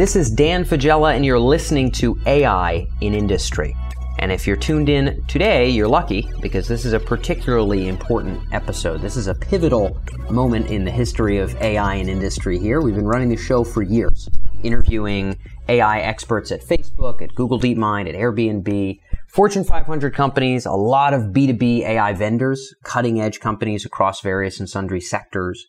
This is Dan Faggella, and you're listening to AI in Industry. And if you're tuned in today, you're lucky because this is a particularly important episode. This is a pivotal moment in the history of AI in industry here. We've been running the show for years, interviewing AI experts at Facebook, at Google DeepMind, at Airbnb, Fortune 500 companies, a lot of B2B AI vendors, cutting edge companies across various and sundry sectors.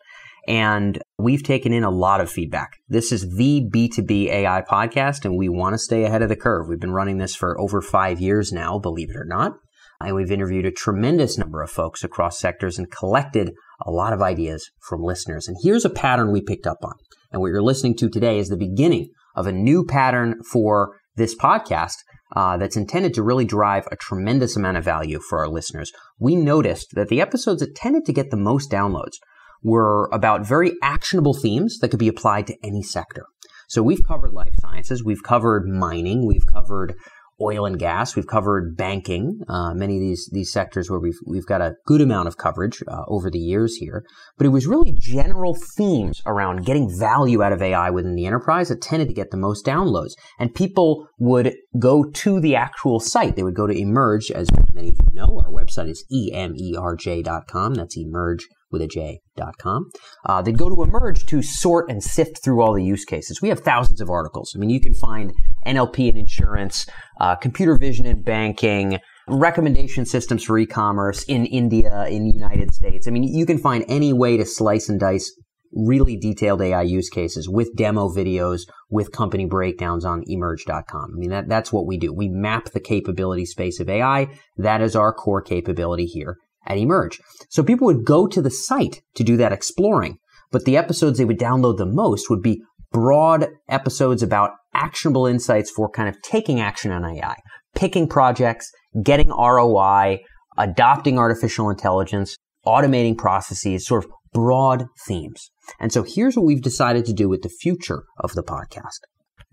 And we've taken in a lot of feedback. This is the B2B AI podcast, and we want to stay ahead of the curve. We've been running this for over five years now, believe it or not. And we've interviewed a tremendous number of folks across sectors and collected a lot of ideas from listeners. And here's a pattern we picked up on. And what you're listening to today is the beginning of a new pattern for this podcast uh, that's intended to really drive a tremendous amount of value for our listeners. We noticed that the episodes that tended to get the most downloads were about very actionable themes that could be applied to any sector. So we've covered life sciences, we've covered mining, we've covered oil and gas. We've covered banking, uh, many of these these sectors where we've we've got a good amount of coverage uh, over the years here. But it was really general themes around getting value out of AI within the enterprise that tended to get the most downloads. And people would go to the actual site. They would go to Emerj, as many of you know. Our website is emerj.com. That's Emerj with a J.com. Uh, they'd go to Emerj to sort and sift through all the use cases. We have thousands of articles. I mean, you can find NLP and insurance, uh, computer vision and banking, recommendation systems for e-commerce in India, in the United States. I mean, you can find any way to slice and dice really detailed AI use cases with demo videos, with company breakdowns on emerj.com. I mean, that, that's what we do. We map the capability space of AI. That is our core capability here at Emerj. So people would go to the site to do that exploring, but the episodes they would download the most would be broad episodes about actionable insights for kind of taking action on AI, picking projects, getting ROI, adopting artificial intelligence, automating processes, sort of broad themes. And so here's what we've decided to do with the future of the podcast.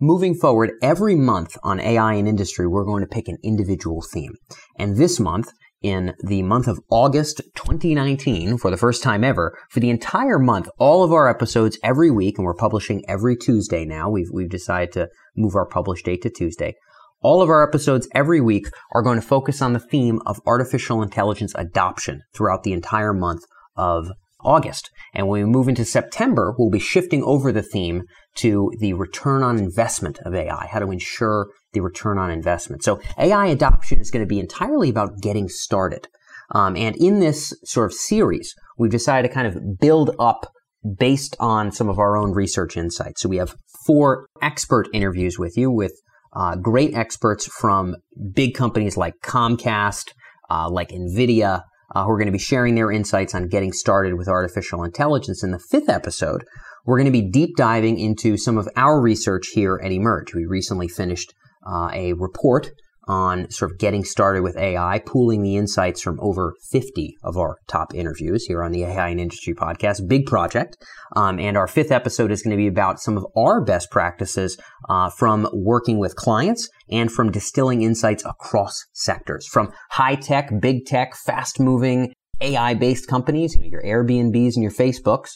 Moving forward, every month on AI and industry, we're going to pick an individual theme. And this month, in the month of August 2019 for the first time ever. For the entire month, all of our episodes every week, and we're publishing every Tuesday now. We've, we've decided to move our publish date to Tuesday. All of our episodes every week are going to focus on the theme of artificial intelligence adoption throughout the entire month of August. And when we move into September, we'll be shifting over the theme to the return on investment of AI, how to ensure the return on investment. So AI adoption is going to be entirely about getting started. Um, and in this sort of series, we've decided to kind of build up based on some of our own research insights. So we have four expert interviews with you with uh, great experts from big companies like Comcast, uh, like NVIDIA, uh, who are going to be sharing their insights on getting started with artificial intelligence. In the fifth episode, we're going to be deep diving into some of our research here at Emerj. We recently finished uh, a report on sort of getting started with AI, pooling the insights from over 50 of our top interviews here on the AI and Industry podcast. Big project. Um, and our fifth episode is going to be about some of our best practices uh, from working with clients and from distilling insights across sectors, from high tech, big tech, fast moving AI based companies, your Airbnbs and your Facebooks,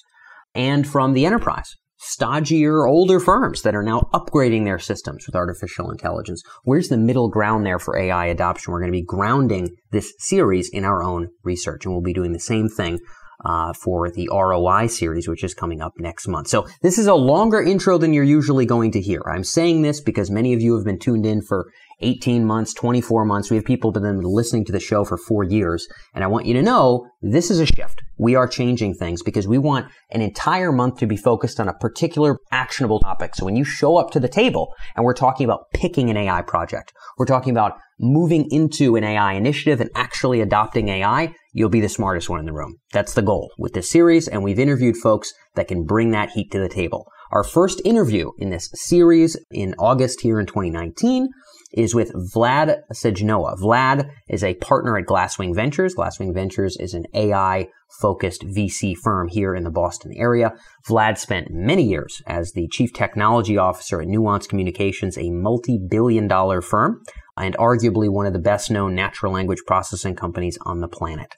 and from the enterprise stodgier, older firms that are now upgrading their systems with artificial intelligence. Where's the middle ground there for AI adoption? We're going to be grounding this series in our own research, and we'll be doing the same thing uh, for the ROI series, which is coming up next month. So this is a longer intro than you're usually going to hear. I'm saying this because many of you have been tuned in for 18 months, 24 months. We have people who've been listening to the show for four years. And I want you to know this is a shift. We are changing things because we want an entire month to be focused on a particular actionable topic. So when you show up to the table and we're talking about picking an AI project, we're talking about moving into an AI initiative and actually adopting AI, you'll be the smartest one in the room. That's the goal with this series. And we've interviewed folks that can bring that heat to the table. Our first interview in this series in August here in 2019 is with Vlad Sejnoha. Vlad is a partner at Glasswing Ventures. Glasswing Ventures is an AI focused VC firm here in the Boston area. Vlad spent many years as the chief technology officer at Nuance Communications, a multi-billion dollar firm and arguably one of the best known natural language processing companies on the planet.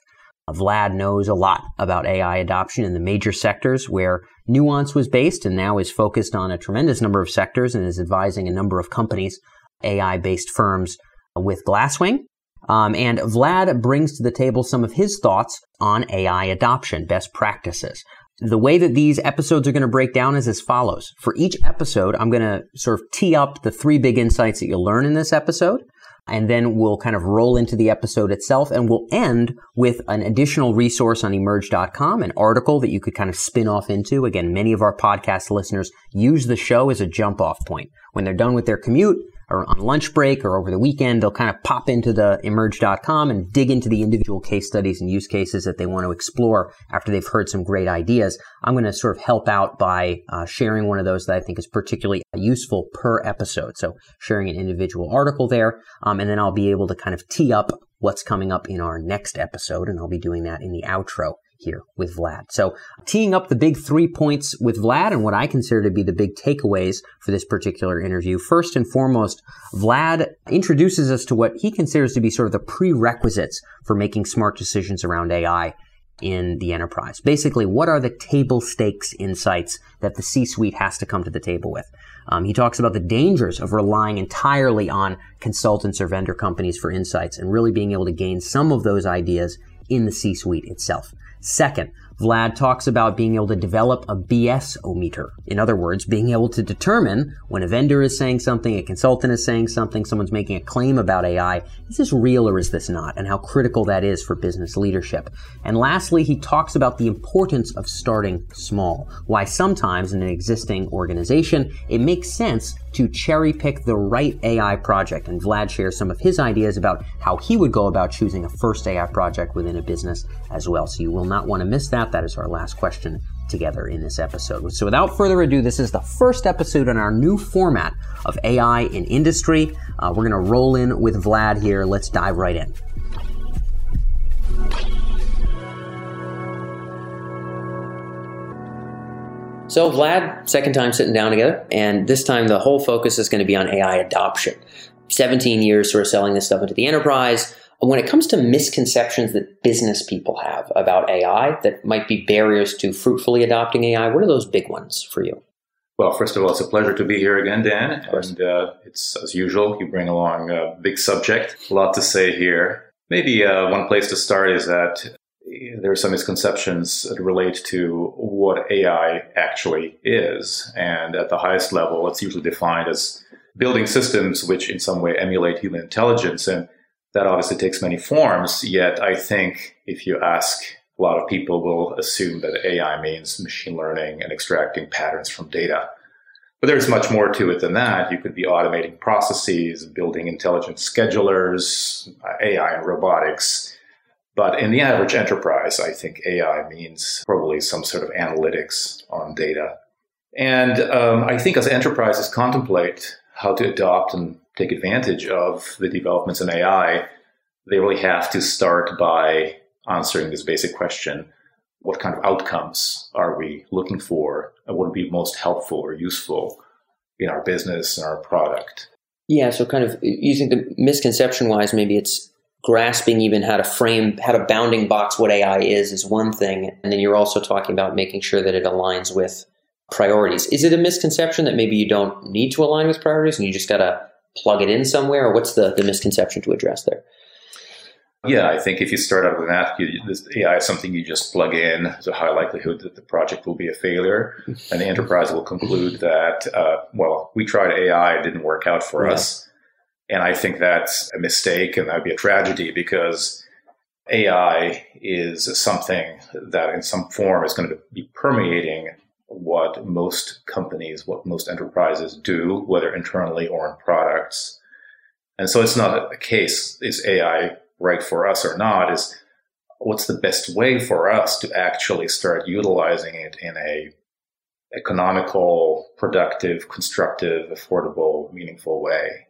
Vlad knows a lot about AI adoption in the major sectors where Nuance was based and now is focused on a tremendous number of sectors and is advising a number of companies, AI based firms with Glasswing. Um, and Vlad brings to the table some of his thoughts on AI adoption, best practices. The way that these episodes are going to break down is as follows. For each episode, I'm going to sort of tee up the three big insights that you'll learn in this episode. And then we'll kind of roll into the episode itself and we'll end with an additional resource on emerj.com, an article that you could kind of spin off into. Again, many of our podcast listeners use the show as a jump off point. When they're done with their commute, or on lunch break or over the weekend, they'll kind of pop into the emerj.com and dig into the individual case studies and use cases that they want to explore after they've heard some great ideas. I'm going to sort of help out by uh, sharing one of those that I think is particularly useful per episode. So sharing an individual article there, um, and then I'll be able to kind of tee up what's coming up in our next episode, and I'll be doing that in the outro here with Vlad. So teeing up the big three points with Vlad and what I consider to be the big takeaways for this particular interview. First and foremost, Vlad introduces us to what he considers to be sort of the prerequisites for making smart decisions around AI in the enterprise. Basically, what are the table stakes insights that the C-suite has to come to the table with? Um, he talks about the dangers of relying entirely on consultants or vendor companies for insights and really being able to gain some of those ideas in the C-suite itself. Second, Vlad talks about being able to develop a BS ometer. In other words, being able to determine when a vendor is saying something, a consultant is saying something, someone's making a claim about AI, is this real or is this not? And how critical that is for business leadership. And lastly, he talks about the importance of starting small. Why sometimes in an existing organization, it makes sense to cherry pick the right AI project. And Vlad shares some of his ideas about how he would go about choosing a first AI project within a business as well. So you will not want to miss that. That is our last question together in this episode. So without further ado, this is the first episode in our new format of AI in industry. Uh, we're going to roll in with Vlad here. Let's dive right in. So, Vlad, second time sitting down together, and this time the whole focus is going to be on AI adoption. 17 years sort of selling this stuff into the enterprise. When it comes to misconceptions that business people have about AI that might be barriers to fruitfully adopting AI, what are those big ones for you? Well, first of all, it's a pleasure to be here again, Dan. And uh, it's as usual, you bring along a big subject, a lot to say here. Maybe uh, one place to start is that there are some misconceptions that relate to what AI actually is. And at the highest level, it's usually defined as building systems which in some way emulate human intelligence. And that obviously takes many forms. Yet I think if you ask a lot of people will assume that AI means machine learning and extracting patterns from data. But there's much more to it than that. You could be automating processes, building intelligent schedulers, AI and robotics, but in the average enterprise, I think AI means probably some sort of analytics on data. And um, I think as enterprises contemplate how to adopt and take advantage of the developments in AI, they really have to start by answering this basic question what kind of outcomes are we looking for and what would be most helpful or useful in our business and our product? Yeah, so kind of using the misconception wise, maybe it's grasping even how to frame, how to bounding box what AI is, is one thing. And then you're also talking about making sure that it aligns with priorities. Is it a misconception that maybe you don't need to align with priorities and you just got to plug it in somewhere? Or what's the, the misconception to address there? Yeah, I think if you start out with that, you, this AI is something you just plug in. There's a high likelihood that the project will be a failure, and the enterprise will conclude that, uh, well, we tried AI, it didn't work out for yeah. us. And I think that's a mistake and that'd be a tragedy because AI is something that in some form is going to be permeating what most companies, what most enterprises do, whether internally or in products. And so it's not a case, is AI right for us or not, is what's the best way for us to actually start utilizing it in a economical, productive, constructive, affordable, meaningful way.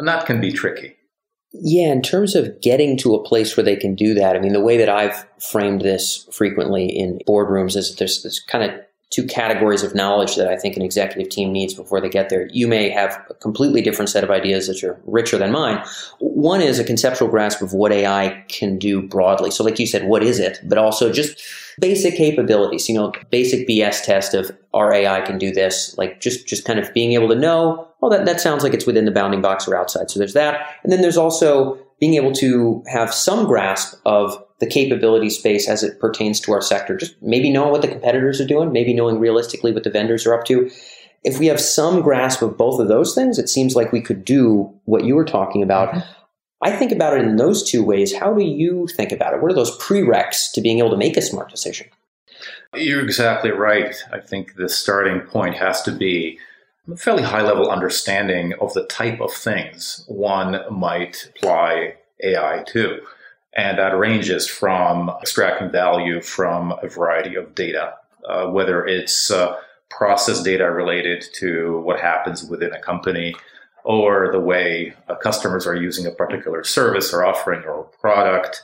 And that can be tricky. Yeah, in terms of getting to a place where they can do that, I mean, the way that I've framed this frequently in boardrooms is there's, there's kind of two categories of knowledge that I think an executive team needs before they get there. You may have a completely different set of ideas that are richer than mine. One is a conceptual grasp of what AI can do broadly. So, like you said, what is it? But also just basic capabilities, you know, basic BS test of our AI can do this, like just, just kind of being able to know, oh, that, that sounds like it's within the bounding box or outside. So there's that. And then there's also being able to have some grasp of the capability space as it pertains to our sector. Just maybe knowing what the competitors are doing, maybe knowing realistically what the vendors are up to. If we have some grasp of both of those things, it seems like we could do what you were talking about. Mm-hmm. I think about it in those two ways. How do you think about it? What are those prereqs to being able to make a smart decision? You're exactly right. I think the starting point has to be a fairly high level understanding of the type of things one might apply AI to. And that ranges from extracting value from a variety of data, uh, whether it's uh, process data related to what happens within a company or the way uh, customers are using a particular service or offering or product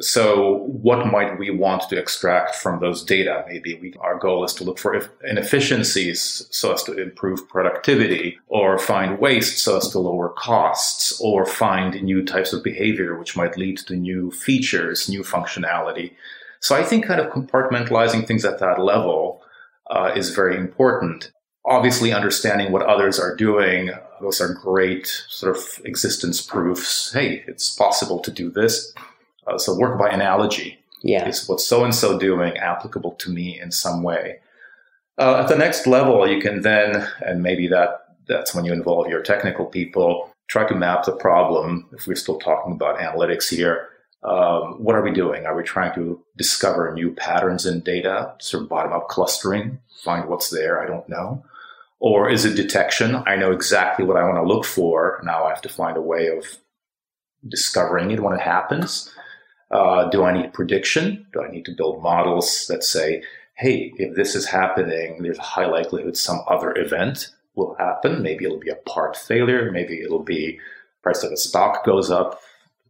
so, what might we want to extract from those data? Maybe we, our goal is to look for inefficiencies so as to improve productivity, or find waste so as to lower costs, or find new types of behavior which might lead to new features, new functionality. So, I think kind of compartmentalizing things at that level uh, is very important. Obviously, understanding what others are doing, those are great sort of existence proofs. Hey, it's possible to do this uh, so work by analogy. Yeah. Is what so and so doing applicable to me in some way? Uh, at the next level, you can then, and maybe that that's when you involve your technical people, try to map the problem. If we're still talking about analytics here, um, what are we doing? Are we trying to discover new patterns in data, sort of bottom up clustering, find what's there? I don't know. Or is it detection? I know exactly what I want to look for. Now I have to find a way of discovering it when it happens. Uh, do I need prediction? Do I need to build models that say, hey, if this is happening, there's a high likelihood some other event will happen. Maybe it'll be a part failure. Maybe it'll be price of a stock goes up.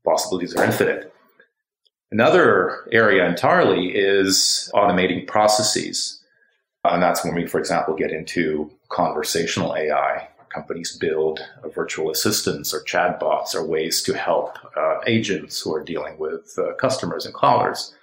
Possibilities are infinite. Another area entirely is automating processes. And that's when we, for example, get into conversational AI companies build virtual assistants or chatbots or ways to help uh, agents who are dealing with uh, customers and callers.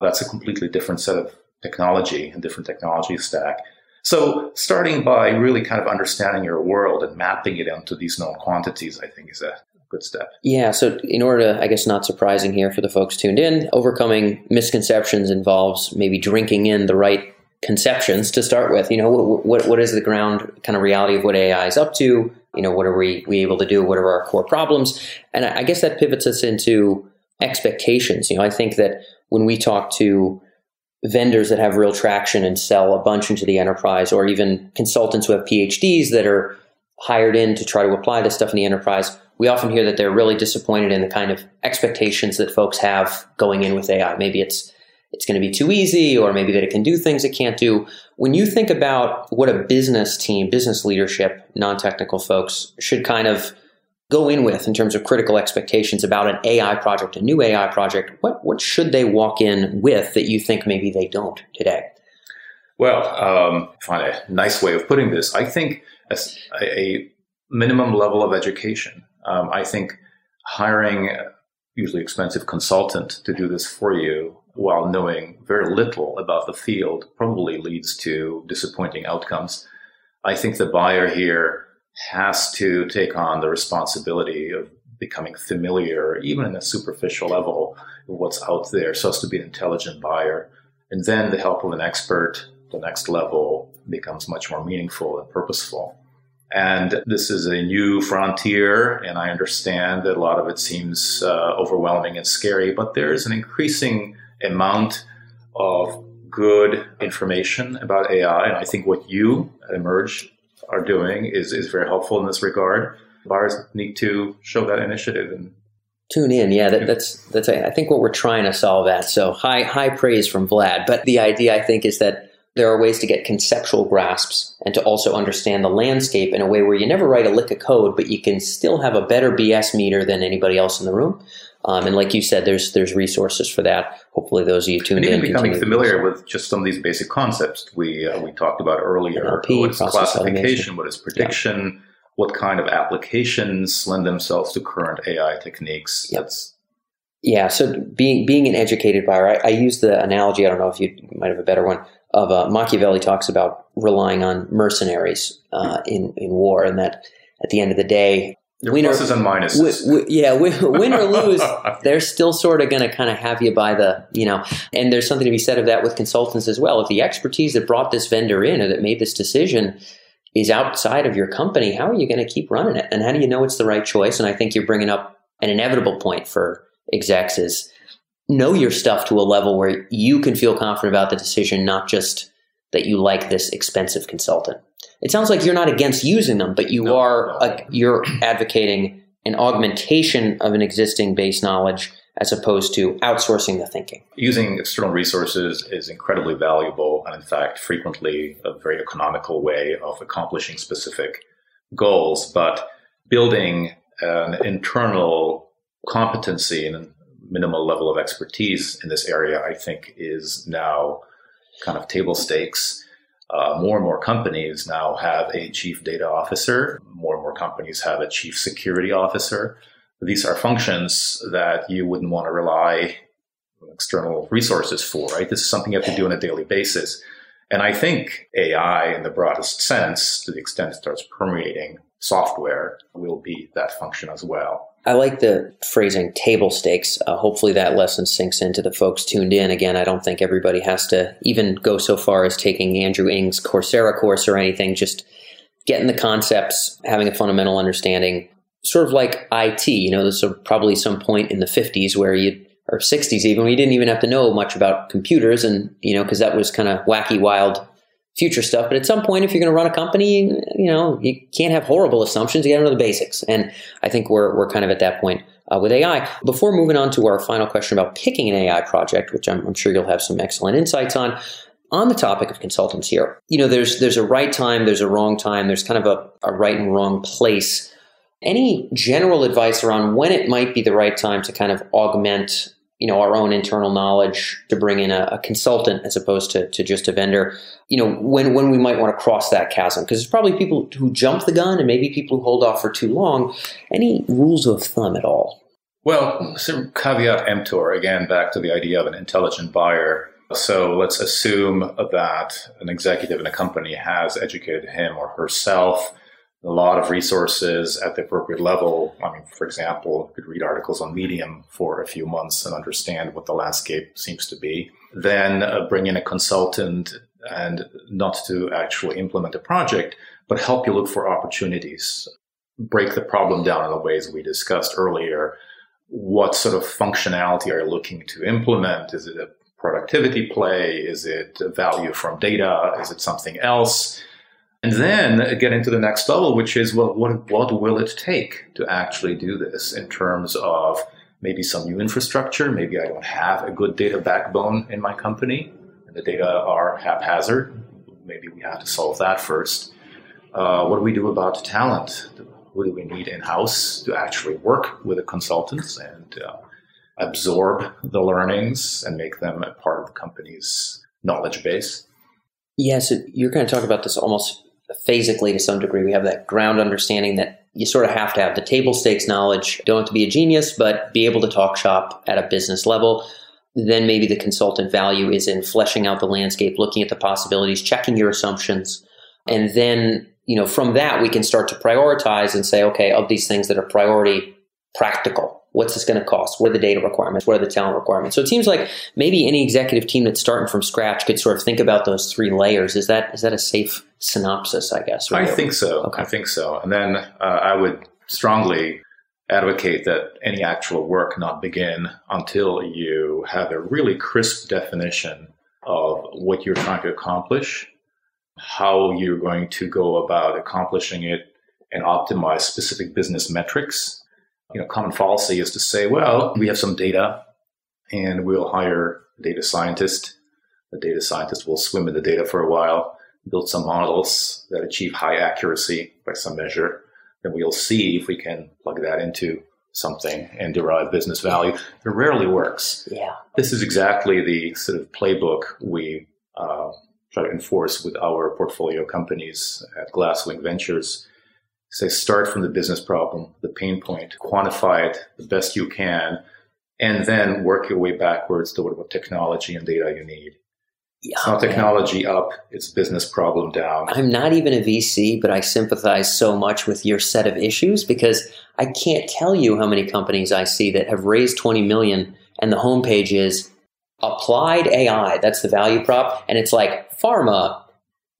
That's a completely different set of technology and different technology stack. So, starting by really kind of understanding your world and mapping it into these known quantities, I think, is a good step. Yeah. So, in order to, I guess, not surprising here for the folks tuned in, overcoming misconceptions involves maybe drinking in the right conceptions to start with. You know, what, what, what is the ground kind of reality of what AI is up to? You know, what are we, we able to do? What are our core problems? And I guess that pivots us into expectations. You know, I think that when we talk to vendors that have real traction and sell a bunch into the enterprise, or even consultants who have PhDs that are hired in to try to apply this stuff in the enterprise, we often hear that they're really disappointed in the kind of expectations that folks have going in with AI. Maybe it's it's going to be too easy or maybe that it can do things it can't do. When you think about what a business team, business leadership, non technical folks should kind of go in with in terms of critical expectations about an AI project, a new AI project, what, what should they walk in with that you think maybe they don't today? Well, um, find a nice way of putting this. I think a, a minimum level of education. Um, I think hiring usually expensive consultant to do this for you while knowing very little about the field probably leads to disappointing outcomes. I think the buyer here has to take on the responsibility of becoming familiar, even in a superficial level, with what's out there, so as to be an intelligent buyer. And then the help of an expert, the next level becomes much more meaningful and purposeful. And this is a new frontier, and I understand that a lot of it seems uh, overwhelming and scary, but there is an increasing amount of good information about AI. And I think what you at Emerj are doing is, is very helpful in this regard. Buyers need to show that initiative and tune in. Yeah, that, that's that's I think what we're trying to solve at. So high high praise from Vlad. But the idea I think is that there are ways to get conceptual grasps and to also understand the landscape in a way where you never write a lick of code, but you can still have a better BS meter than anybody else in the room Um, and like you said, there's there's resources for that. Hopefully, those of you tuned and in becoming familiar with just some of these basic concepts we uh, we talked about earlier. NLP, what is classification? automation. What is prediction? Yeah. What kind of applications lend themselves to current AI techniques? Yep. That's yeah. So being being an educated buyer, I, I, use the analogy. I don't know if you might have a better one. Of uh, Machiavelli talks about relying on mercenaries uh, in in war, and that at the end of the day, there win pluses or, and minuses. W- w- yeah, win or lose, they're still sort of going to kind of have you by the, you know, and there's something to be said of that with consultants as well. If the expertise that brought this vendor in or that made this decision is outside of your company, how are you going to keep running it? And how do you know it's the right choice? And I think you're bringing up an inevitable point for execs is know your stuff to a level where you can feel confident about the decision, not just that you like this expensive consultant. It sounds like you're not against using them, but you no, are no. A, you're advocating an augmentation of an existing base knowledge as opposed to outsourcing the thinking. Using external resources is incredibly valuable and in fact frequently a very economical way of accomplishing specific goals, but building an internal competency and minimal level of expertise in this area, I think, is now kind of table stakes. Uh, more and more companies now have a chief data officer. More and more companies have a chief security officer. These are functions that you wouldn't want to rely on external resources for, right? This is something you have to do on a daily basis. And I think AI, in the broadest sense, to the extent it starts permeating software, will be that function as well. I like the phrasing table stakes. Uh, hopefully, that lesson sinks into the folks tuned in. Again, I don't think everybody has to even go so far as taking Andrew Ng's Coursera course or anything. Just getting the concepts, having a fundamental understanding, sort of like IT. You know, there's probably some point in the 50s where you or 60s even, you didn't even have to know much about computers, and you know, because that was kind of wacky, wild future stuff. But at some point, if you're going to run a company, you know, you can't have horrible assumptions. You got to know the basics. And I think we're, we're kind of at that point uh, with AI. Before moving on to our final question about picking an AI project, which I'm, I'm sure you'll have some excellent insights on, on the topic of consultants here, you know, there's there's a right time, there's a wrong time, there's kind of a, a right and wrong place. Any general advice around when it might be the right time to kind of augment you know our own internal knowledge to bring in a, a, consultant as opposed to, to just a vendor. You know when when we might want to cross that chasm because there's probably people who jump the gun and maybe people who hold off for too long. Any rules of thumb at all? Well so caveat emptor again back to the idea of an intelligent buyer. So let's assume that an executive in a company has educated him or herself a lot of resources at the appropriate level. I mean, for example, you could read articles on Medium for a few months and understand what the landscape seems to be. Then uh, bring in a consultant and not to actually implement a project, but help you look for opportunities. Break the problem down in the ways we discussed earlier. What sort of functionality are you looking to implement? Is it a productivity play? Is it value from data? Is it something else? And then get into the next level, which is, well, what, what will it take to actually do this in terms of maybe some new infrastructure? Maybe I don't have a good data backbone in my company and the data are haphazard. Maybe we have to solve that first. Uh, what do we do about talent? Who do we need in house to actually work with the consultants and uh, absorb the learnings and make them a part of the company's knowledge base? Yes, yeah, so you're going to talk about this almost physically to some degree. We have that ground understanding that you sort of have to have the table stakes knowledge. Don't have to be a genius, but be able to talk shop at a business level. Then maybe the consultant value is in fleshing out the landscape, looking at the possibilities, checking your assumptions. And then, you know, from that, we can start to prioritize and say, okay, of these things that are priority, practical What's this going to cost? What are the data requirements? What are the talent requirements? So it seems like maybe any executive team that's starting from scratch could sort of think about those three layers. Is that is that a safe synopsis? I guess. I think so. Okay. I think so. And then uh, I would strongly advocate that any actual work not begin until you have a really crisp definition of what you're trying to accomplish, how you're going to go about accomplishing it, and optimize specific business metrics you know, common fallacy is to say, well, we have some data and we'll hire a data scientist. The data scientist will swim in the data for a while, build some models that achieve high accuracy by some measure. Then we'll see if we can plug that into something and derive business value. It rarely works. Yeah. This is exactly the sort of playbook we uh, try to enforce with our portfolio companies at Glasswing Ventures. Say, start from the business problem, the pain point, quantify it the best you can, and then work your way backwards toward what technology and data you need. It's not technology up, it's business problem down. I'm not even a VC, but I sympathize so much with your set of issues because I can't tell you how many companies I see that have raised 20 million and the homepage is applied AI. That's the value prop. And it's like pharma,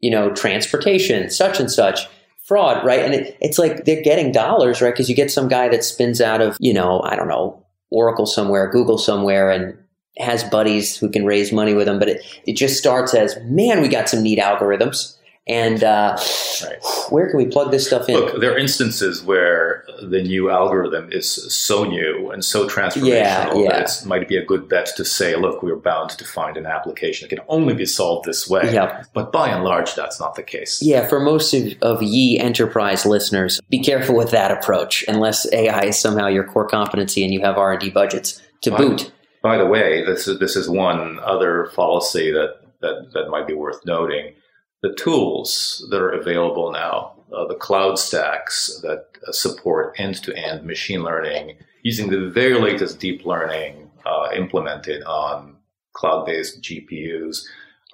you know, transportation, such and such, fraud, right? And it, it's like they're getting dollars, right? Because you get some guy that spins out of, you know, I don't know, Oracle somewhere, Google somewhere, and has buddies who can raise money with him, but it, it just starts as, man, we got some neat algorithms. And uh, right. where can we plug this stuff in? Look, there are instances where the new algorithm is so new and so transformational yeah, yeah. that it might be a good bet to say, look, we're bound to find an application that can only be solved this way. Yep. But by and large, that's not the case. Yeah, for most of, of ye enterprise listeners, be careful with that approach unless AI is somehow your core competency and you have R&D budgets to boot. By the way, this is, this is one other fallacy that, that, that might be worth noting the tools that are available now, uh, the cloud stacks that uh, support end to end machine learning using the very latest deep learning uh, implemented on cloud based GPUs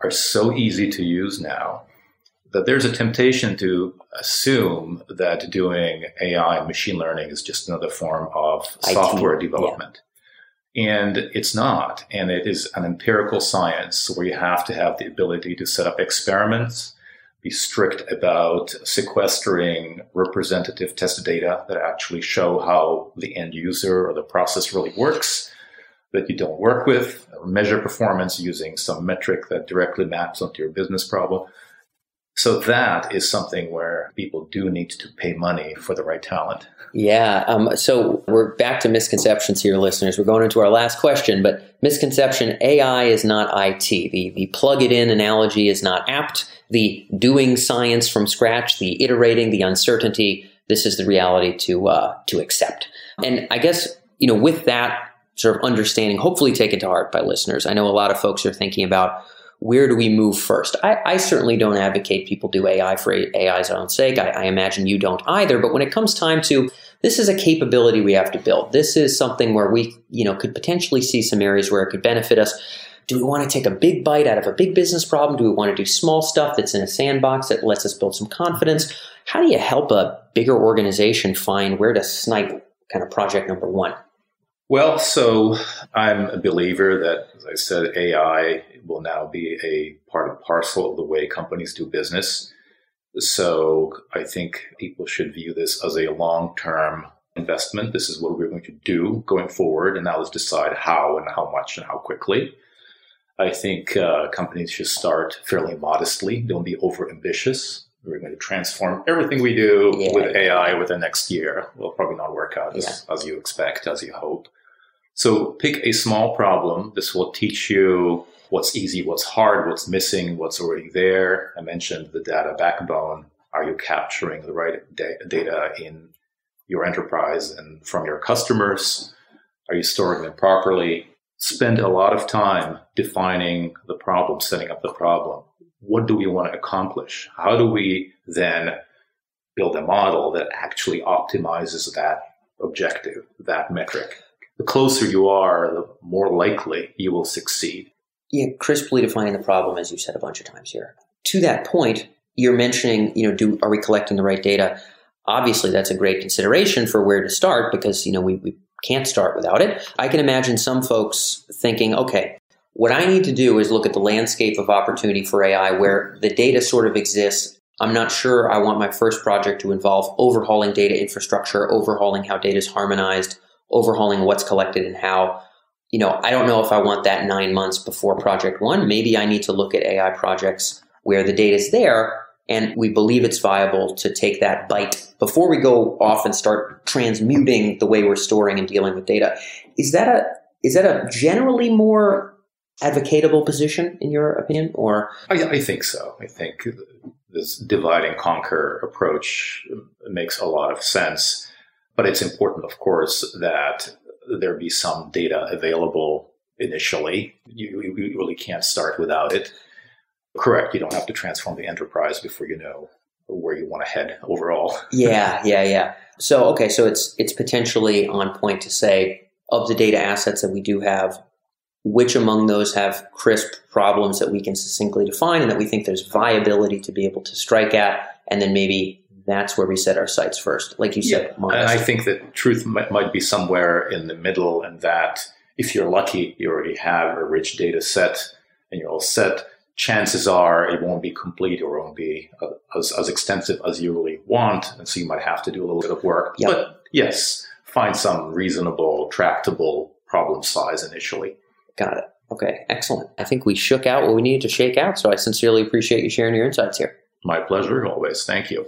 are so easy to use now that there's a temptation to assume that doing AI and machine learning is just another form of IT, software development. And it's not. And it is an empirical science where you have to have the ability to set up experiments, be strict about sequestering representative test data that actually show how the end user or the process really works that you don't work with, measure performance using some metric that directly maps onto your business problem. So that is something where people do need to pay money for the right talent. Yeah. Um, so we're back to misconceptions here, listeners. We're going into our last question, but misconception AI is not IT. The, the plug it in analogy is not apt. The doing science from scratch, the iterating, the uncertainty, this is the reality to, uh, to accept. And I guess, you know, with that sort of understanding, hopefully taken to heart by listeners, I know a lot of folks are thinking about where do we move first? I, I, certainly don't advocate people do AI for AI's own sake. I, I, imagine you don't either. But when it comes time to this is a capability we have to build. This is something where we, you know, could potentially see some areas where it could benefit us. Do we want to take a big bite out of a big business problem? Do we want to do small stuff that's in a sandbox that lets us build some confidence? How do you help a bigger organization find where to snipe kind of project number one? Well, so I'm a believer that, as I said, AI will now be a part and parcel of the way companies do business. So I think people should view this as a long term investment. This is what we're going to do going forward. And now let's decide how and how much and how quickly. I think uh, companies should start fairly modestly. Don't be over ambitious. We're going to transform everything we do yeah. with AI within next year. Will probably not work out as, yeah. as you expect, as you hope. So pick a small problem. This will teach you what's easy, what's hard, what's missing, what's already there. I mentioned the data backbone. Are you capturing the right da- data in your enterprise and from your customers? Are you storing them properly? Spend a lot of time defining the problem, setting up the problem. What do we want to accomplish? How do we then build a model that actually optimizes that objective, that metric? The closer you are, the more likely you will succeed. Yeah, crisply defining the problem, as you said a bunch of times here. To that point, you're mentioning, you know, do are we collecting the right data? Obviously, that's a great consideration for where to start because you know we, we can't start without it. I can imagine some folks thinking, okay, what I need to do is look at the landscape of opportunity for AI where the data sort of exists. I'm not sure I want my first project to involve overhauling data infrastructure, overhauling how data is harmonized, overhauling what's collected and how. You know, I don't know if I want that nine months before project one. Maybe I need to look at AI projects where the data is there and we believe it's viable to take that bite before we go off and start transmuting the way we're storing and dealing with data. Is that a is that a generally more advocatable position in your opinion or I, I think so i think this divide and conquer approach makes a lot of sense But it's important, of course, that there be some data available initially. You, you really can't start without it. Correct. You don't have to transform the enterprise before you know where you want to head overall. yeah, yeah, yeah. So okay, so it's it's potentially on point to say of the data assets that we do have, which among those have crisp problems that we can succinctly define and that we think there's viability to be able to strike at, and then maybe that's where we set our sights first, like you said. Yeah. And I think that truth might, might be somewhere in the middle, and that if you're lucky, you already have a rich data set and you're all set. Chances are it won't be complete or won't be uh, as, as extensive as you really want. And so you might have to do a little bit of work. Yep. But yes, find some reasonable, tractable problem size initially. Got it. Okay, excellent. I think we shook out what we needed to shake out. So I sincerely appreciate you sharing your insights here. My pleasure, always. Thank you.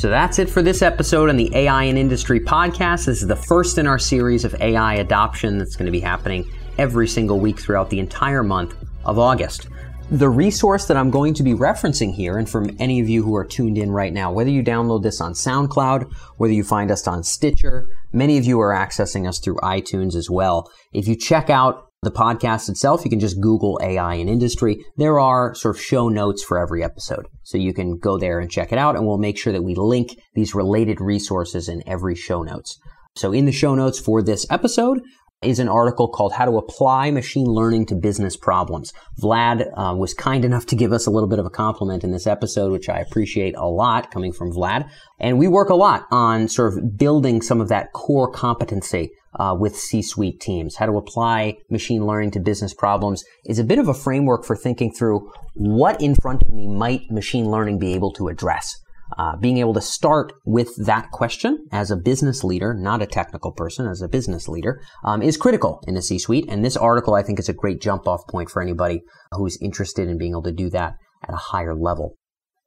So that's it for this episode on the AI and Industry podcast. This is the first in our series of AI adoption that's going to be happening every single week throughout the entire month of August. The resource that I'm going to be referencing here, and from any of you who are tuned in right now, whether you download this on SoundCloud, whether you find us on Stitcher, many of you are accessing us through iTunes as well. If you check out the podcast itself, you can just Google AI in industry. There are sort of show notes for every episode. So you can go there and check it out and we'll make sure that we link these related resources in every show notes. So in the show notes for this episode, is an article called How to Apply Machine Learning to Business Problems. Vlad uh, was kind enough to give us a little bit of a compliment in this episode, which I appreciate a lot coming from Vlad. And we work a lot on sort of building some of that core competency uh, with C-suite teams. How to apply machine learning to business problems is a bit of a framework for thinking through what in front of me might machine learning be able to address. Uh, being able to start with that question as a business leader, not a technical person, as a business leader, um, is critical in a C-suite. And this article, I think, is a great jump-off point for anybody who's interested in being able to do that at a higher level.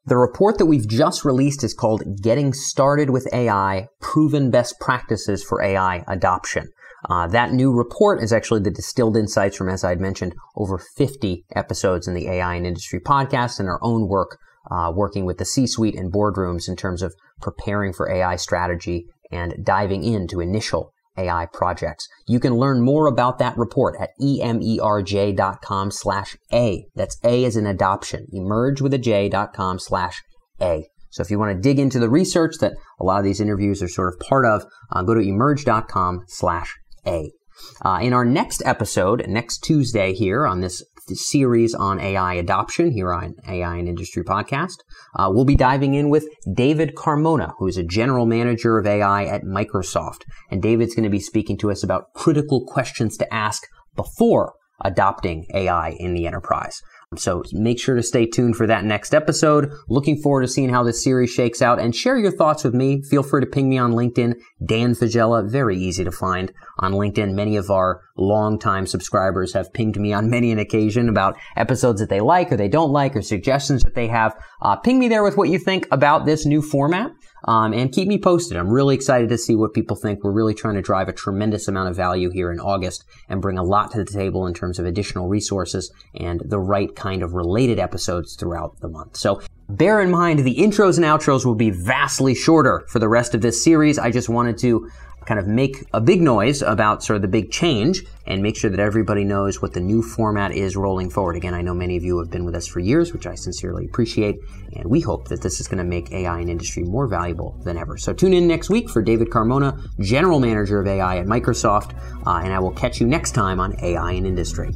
The report that we've just released is called Getting Started with AI, Proven Best Practices for AI Adoption. Uh, that new report is actually the distilled insights from, as I'd mentioned, over 50 episodes in the AI and industry podcast and our own work uh, working with the C-suite and boardrooms in terms of preparing for AI strategy and diving into initial AI projects. You can learn more about that report at emerj.com slash A. That's A as in adoption. Emerj with a J.com slash A. So if you want to dig into the research that a lot of these interviews are sort of part of, uh, go to emerj.com slash A. Uh, in our next episode, next Tuesday here on this series on AI adoption here on AI and Industry Podcast. Uh, we'll be diving in with David Carmona, who is a general manager of AI at Microsoft. And David's going to be speaking to us about critical questions to ask before adopting AI in the enterprise. So make sure to stay tuned for that next episode. Looking forward to seeing how this series shakes out and share your thoughts with me. Feel free to ping me on LinkedIn, Dan Faggella, very easy to find on LinkedIn. Many of our longtime subscribers have pinged me on many an occasion about episodes that they like or they don't like or suggestions that they have. Uh, ping me there with what you think about this new format. Um, and keep me posted. I'm really excited to see what people think. We're really trying to drive a tremendous amount of value here in August and bring a lot to the table in terms of additional resources and the right kind of related episodes throughout the month. So bear in mind the intros and outros will be vastly shorter for the rest of this series. I just wanted to kind of make a big noise about sort of the big change and make sure that everybody knows what the new format is rolling forward. Again, I know many of you have been with us for years, which I sincerely appreciate, and we hope that this is going to make AI and industry more valuable than ever. So tune in next week for David Carmona, General Manager of AI at Microsoft, uh, and I will catch you next time on AI and Industry.